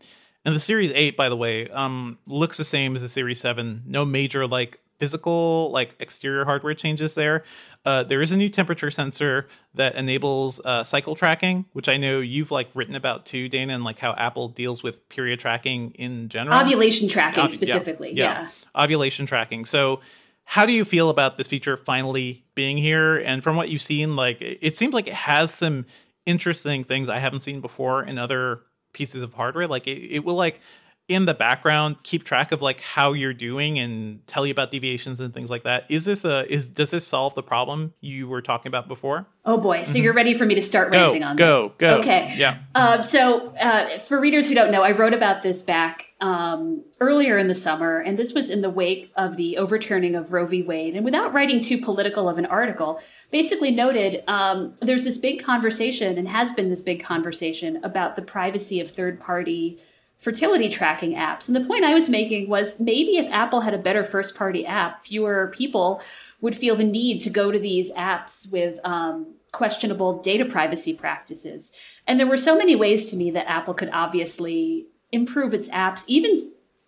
And the Series 8, by the way, um looks the same as the Series 7. No major like physical like exterior hardware changes there. Uh, there is a new temperature sensor that enables uh, cycle tracking, which I know you've like written about too, Dana, and like how Apple deals with period tracking in general. Ovulation tracking specifically, yeah. yeah. yeah. Ovulation tracking. So how do you feel about this feature finally being here? And from what you've seen, like it seems like it has some interesting things I haven't seen before in other pieces of hardware. Like it, it will like in the background keep track of like how you're doing and tell you about deviations and things like that. Is this a is does this solve the problem you were talking about before? Oh boy. So mm-hmm. you're ready for me to start go, ranting on go, this? go go. Okay. Yeah. Um, so uh, for readers who don't know i wrote about this back um, earlier in the summer and this was in the wake of the overturning of roe v wade and without writing too political of an article basically noted um, there's this big conversation and has been this big conversation about the privacy of third party fertility tracking apps. And the point I was making was maybe if Apple had a better first party app, fewer people would feel the need to go to these apps with um, questionable data privacy practices. And there were so many ways to me that Apple could obviously improve its apps, even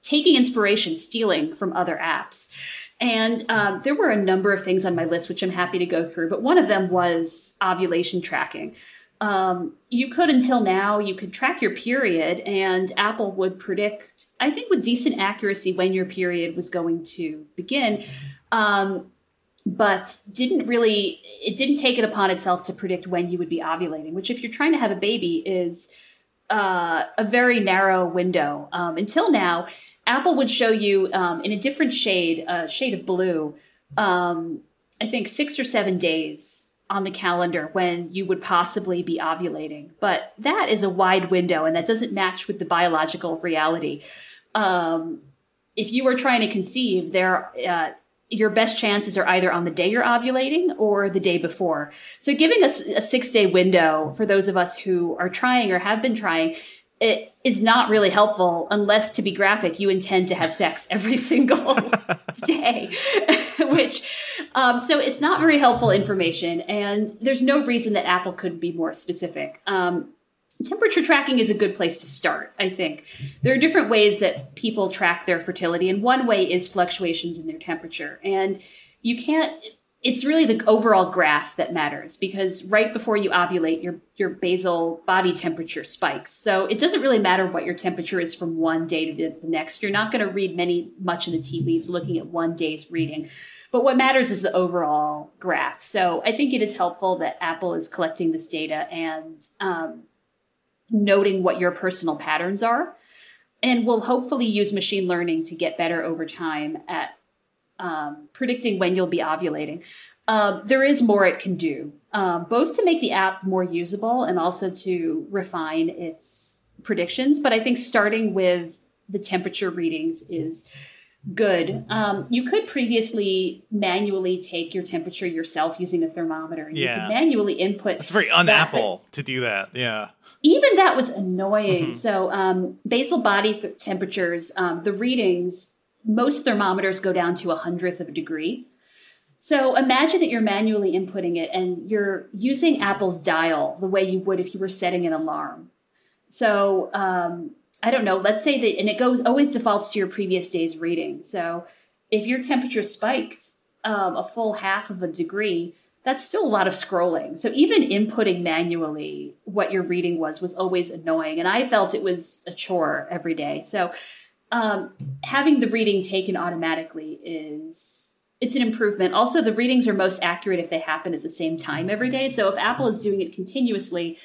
taking inspiration, stealing from other apps. And um, there were a number of things on my list, which I'm happy to go through. But one of them was ovulation tracking. Um, you could, until now, you could track your period, and Apple would predict, I think, with decent accuracy, when your period was going to begin. Um, but didn't really, it didn't take it upon itself to predict when you would be ovulating, which, if you're trying to have a baby, is uh, a very narrow window. Um, until now, Apple would show you um, in a different shade, a uh, shade of blue, um, I think six or seven days on the calendar when you would possibly be ovulating. But that is a wide window and that doesn't match with the biological reality. Um, if you are trying to conceive, there, uh, your best chances are either on the day you're ovulating or the day before. So, giving us a six day window for those of us who are trying or have been trying it is not really helpful unless to be graphic you intend to have sex every single day which um, so it's not very helpful information and there's no reason that apple could be more specific um, temperature tracking is a good place to start i think. There are different ways that people track their fertility and one way is fluctuations in their temperature. And you can't it's really the overall graph that matters because right before you ovulate your your basal body temperature spikes. So it doesn't really matter what your temperature is from one day to the next. You're not going to read many much of the tea leaves looking at one day's reading. But what matters is the overall graph. So i think it is helpful that apple is collecting this data and um, noting what your personal patterns are and we'll hopefully use machine learning to get better over time at um, predicting when you'll be ovulating. Uh, there is more it can do, um, both to make the app more usable and also to refine its predictions. But I think starting with the temperature readings is good. Um, you could previously manually take your temperature yourself using a thermometer, and yeah. you could manually input. It's very un-Apple to do that. Yeah. Even that was annoying. Mm-hmm. So um, basal body temperatures, um, the readings most thermometers go down to a hundredth of a degree. So imagine that you're manually inputting it and you're using Apple's dial the way you would if you were setting an alarm. So um, I don't know, let's say that, and it goes always defaults to your previous day's reading. So if your temperature spiked um, a full half of a degree, that's still a lot of scrolling. So even inputting manually what your reading was was always annoying. And I felt it was a chore every day. So um, having the reading taken automatically is it's an improvement. Also, the readings are most accurate if they happen at the same time every day. So if Apple is doing it continuously,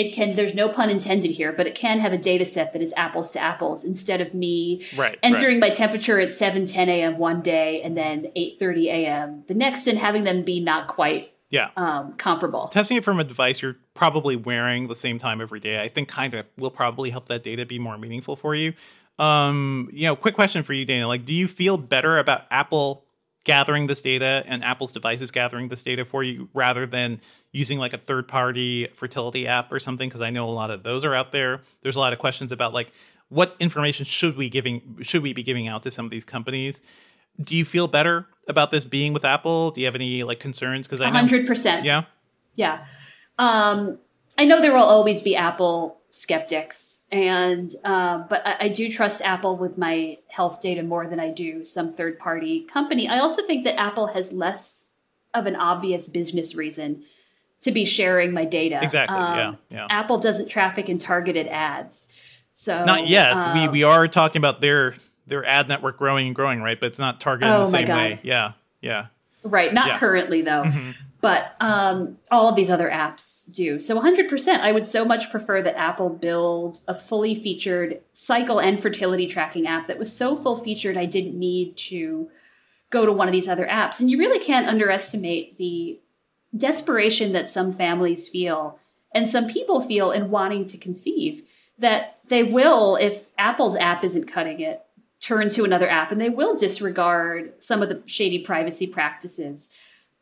it can there's no pun intended here, but it can have a data set that is apples to apples instead of me right, entering right. my temperature at 7 10 a.m. one day and then 8 30 a.m. the next and having them be not quite yeah um, comparable. Testing it from a device you're probably wearing the same time every day, I think kind of will probably help that data be more meaningful for you. Um, you know, quick question for you, Dana. Like, do you feel better about Apple gathering this data and Apple's devices gathering this data for you rather than using like a third party fertility app or something? Because I know a lot of those are out there. There's a lot of questions about like what information should we giving should we be giving out to some of these companies? Do you feel better about this being with Apple? Do you have any like concerns? Because I hundred percent. Yeah. Yeah. Um, I know there will always be Apple skeptics, and um, but I, I, do trust Apple with my health data more than I do some third party company. I also think that Apple has less of an obvious business reason to be sharing my data. Exactly. Um, yeah. Yeah. Apple doesn't traffic in targeted ads, so not yet. Um, we we are talking about their their ad network growing and growing, right? But it's not targeted oh in the same way. Yeah. Yeah. Right. Not yeah. currently though. But um, all of these other apps do. So 100%, I would so much prefer that Apple build a fully featured cycle and fertility tracking app that was so full featured I didn't need to go to one of these other apps. And you really can't underestimate the desperation that some families feel and some people feel in wanting to conceive that they will, if Apple's app isn't cutting it, turn to another app and they will disregard some of the shady privacy practices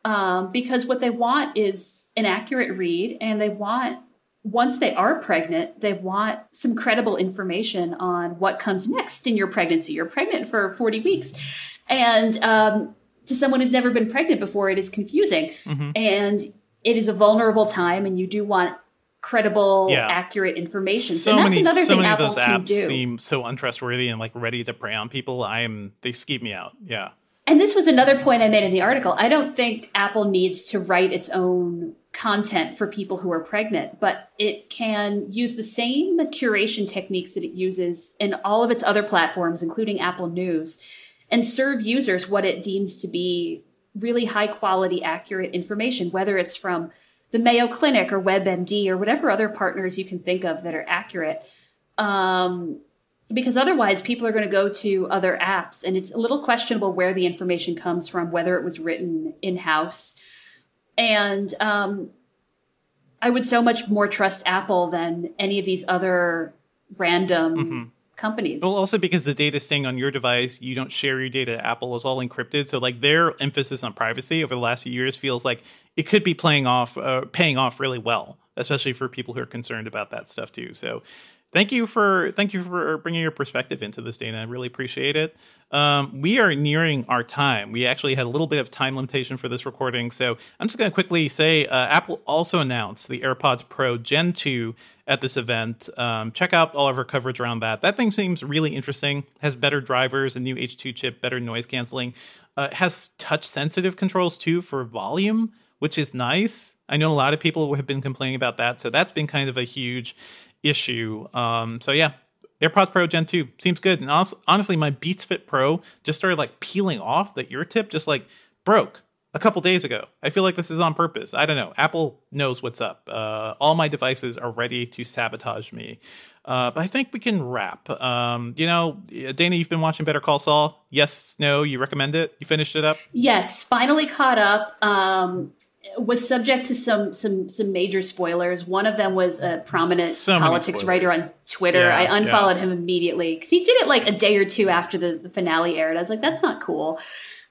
um, because what they want is an accurate read and they want once they are pregnant, they want some credible information on what comes next in your pregnancy. You're pregnant for 40 weeks. And um, to someone who's never been pregnant before, it is confusing. Mm-hmm. And it is a vulnerable time, and you do want credible, yeah. accurate information. So, that's many, another so thing many Apple of those apps do. seem so untrustworthy and like ready to prey on people. I am they skeeve me out. Yeah. And this was another point I made in the article. I don't think Apple needs to write its own content for people who are pregnant, but it can use the same curation techniques that it uses in all of its other platforms, including Apple News, and serve users what it deems to be really high quality, accurate information, whether it's from the Mayo Clinic or WebMD or whatever other partners you can think of that are accurate. Um, because otherwise, people are going to go to other apps, and it's a little questionable where the information comes from, whether it was written in house and um, I would so much more trust Apple than any of these other random mm-hmm. companies. Well, also because the data staying on your device, you don't share your data. Apple is all encrypted, so like their emphasis on privacy over the last few years feels like it could be playing off, uh, paying off really well, especially for people who are concerned about that stuff too. So thank you for thank you for bringing your perspective into this dana. I really appreciate it. Um, we are nearing our time. We actually had a little bit of time limitation for this recording so i'm just going to quickly say uh, apple also announced the airpods pro gen 2 at this event. Um, check out all of our coverage around that. That thing seems really interesting has better drivers a new h2 chip better noise canceling uh, has touch sensitive controls too for volume which is nice. I know a lot of people have been complaining about that, so that's been kind of a huge issue. Um, so yeah, AirPods Pro Gen 2 seems good. And honestly, my Beats Fit Pro just started like peeling off. The ear tip just like broke a couple days ago. I feel like this is on purpose. I don't know. Apple knows what's up. Uh, all my devices are ready to sabotage me. Uh, but I think we can wrap. Um, you know, Dana, you've been watching Better Call Saul. Yes, no, you recommend it? You finished it up? Yes, finally caught up. Um, was subject to some some some major spoilers. One of them was a prominent so politics writer on Twitter. Yeah, I unfollowed yeah. him immediately because he did it like a day or two after the, the finale aired. I was like, that's not cool.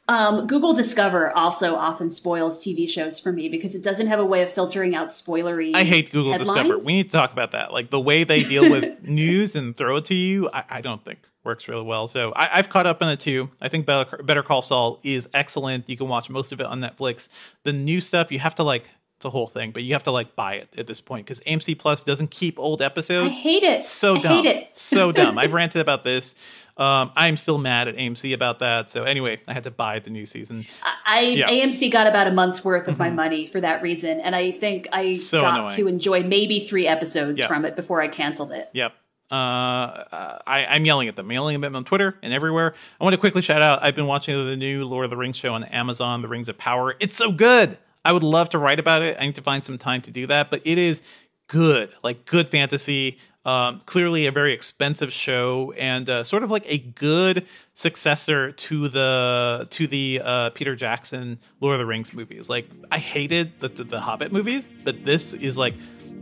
Um, Google Discover also often spoils TV shows for me because it doesn't have a way of filtering out spoilery. I hate Google headlines. Discover. We need to talk about that. Like the way they deal with news and throw it to you. I, I don't think works really well. So I, have caught up on it too. I think Better, Call Saul is excellent. You can watch most of it on Netflix. The new stuff you have to like it's a whole thing, but you have to like buy it at this point because AMC Plus doesn't keep old episodes. I hate it. So I dumb. Hate it. so dumb. I've ranted about this. Um, I'm still mad at AMC about that. So anyway, I had to buy the new season. I yeah. AMC got about a month's worth of mm-hmm. my money for that reason, and I think I so got annoying. to enjoy maybe three episodes yep. from it before I canceled it. Yep. Uh, I, I'm yelling at them, I'm yelling at them on Twitter and everywhere. I want to quickly shout out. I've been watching the new Lord of the Rings show on Amazon, The Rings of Power. It's so good. I would love to write about it. I need to find some time to do that, but it is good, like good fantasy. Um, clearly, a very expensive show, and uh, sort of like a good successor to the to the uh, Peter Jackson Lord of the Rings movies. Like I hated the, the Hobbit movies, but this is like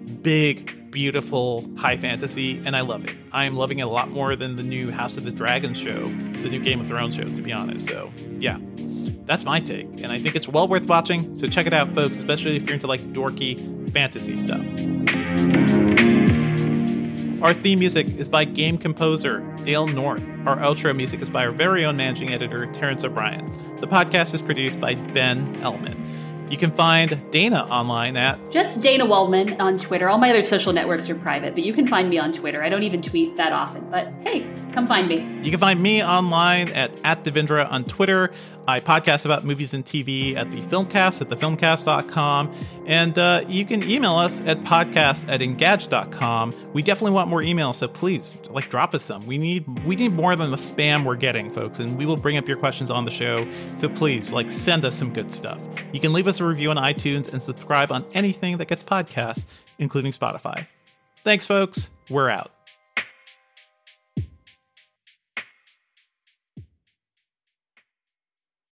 big, beautiful high fantasy, and I love it. I am loving it a lot more than the new House of the Dragon show, the new Game of Thrones show, to be honest. So, yeah, that's my take, and I think it's well worth watching. So check it out, folks, especially if you're into like dorky fantasy stuff. Our theme music is by game composer Dale North. Our outro music is by our very own managing editor, Terrence O'Brien. The podcast is produced by Ben Ellman. You can find Dana online at just Dana Wollman on Twitter. All my other social networks are private, but you can find me on Twitter. I don't even tweet that often, but hey, come find me. You can find me online at, at Devindra on Twitter. I podcast about movies and TV at the Filmcast at thefilmcast.com. And uh, you can email us at podcast at engadget.com. We definitely want more emails, so please like drop us some. We need we need more than the spam we're getting, folks, and we will bring up your questions on the show. So please like send us some good stuff. You can leave us a review on iTunes and subscribe on anything that gets podcasts, including Spotify. Thanks, folks. We're out.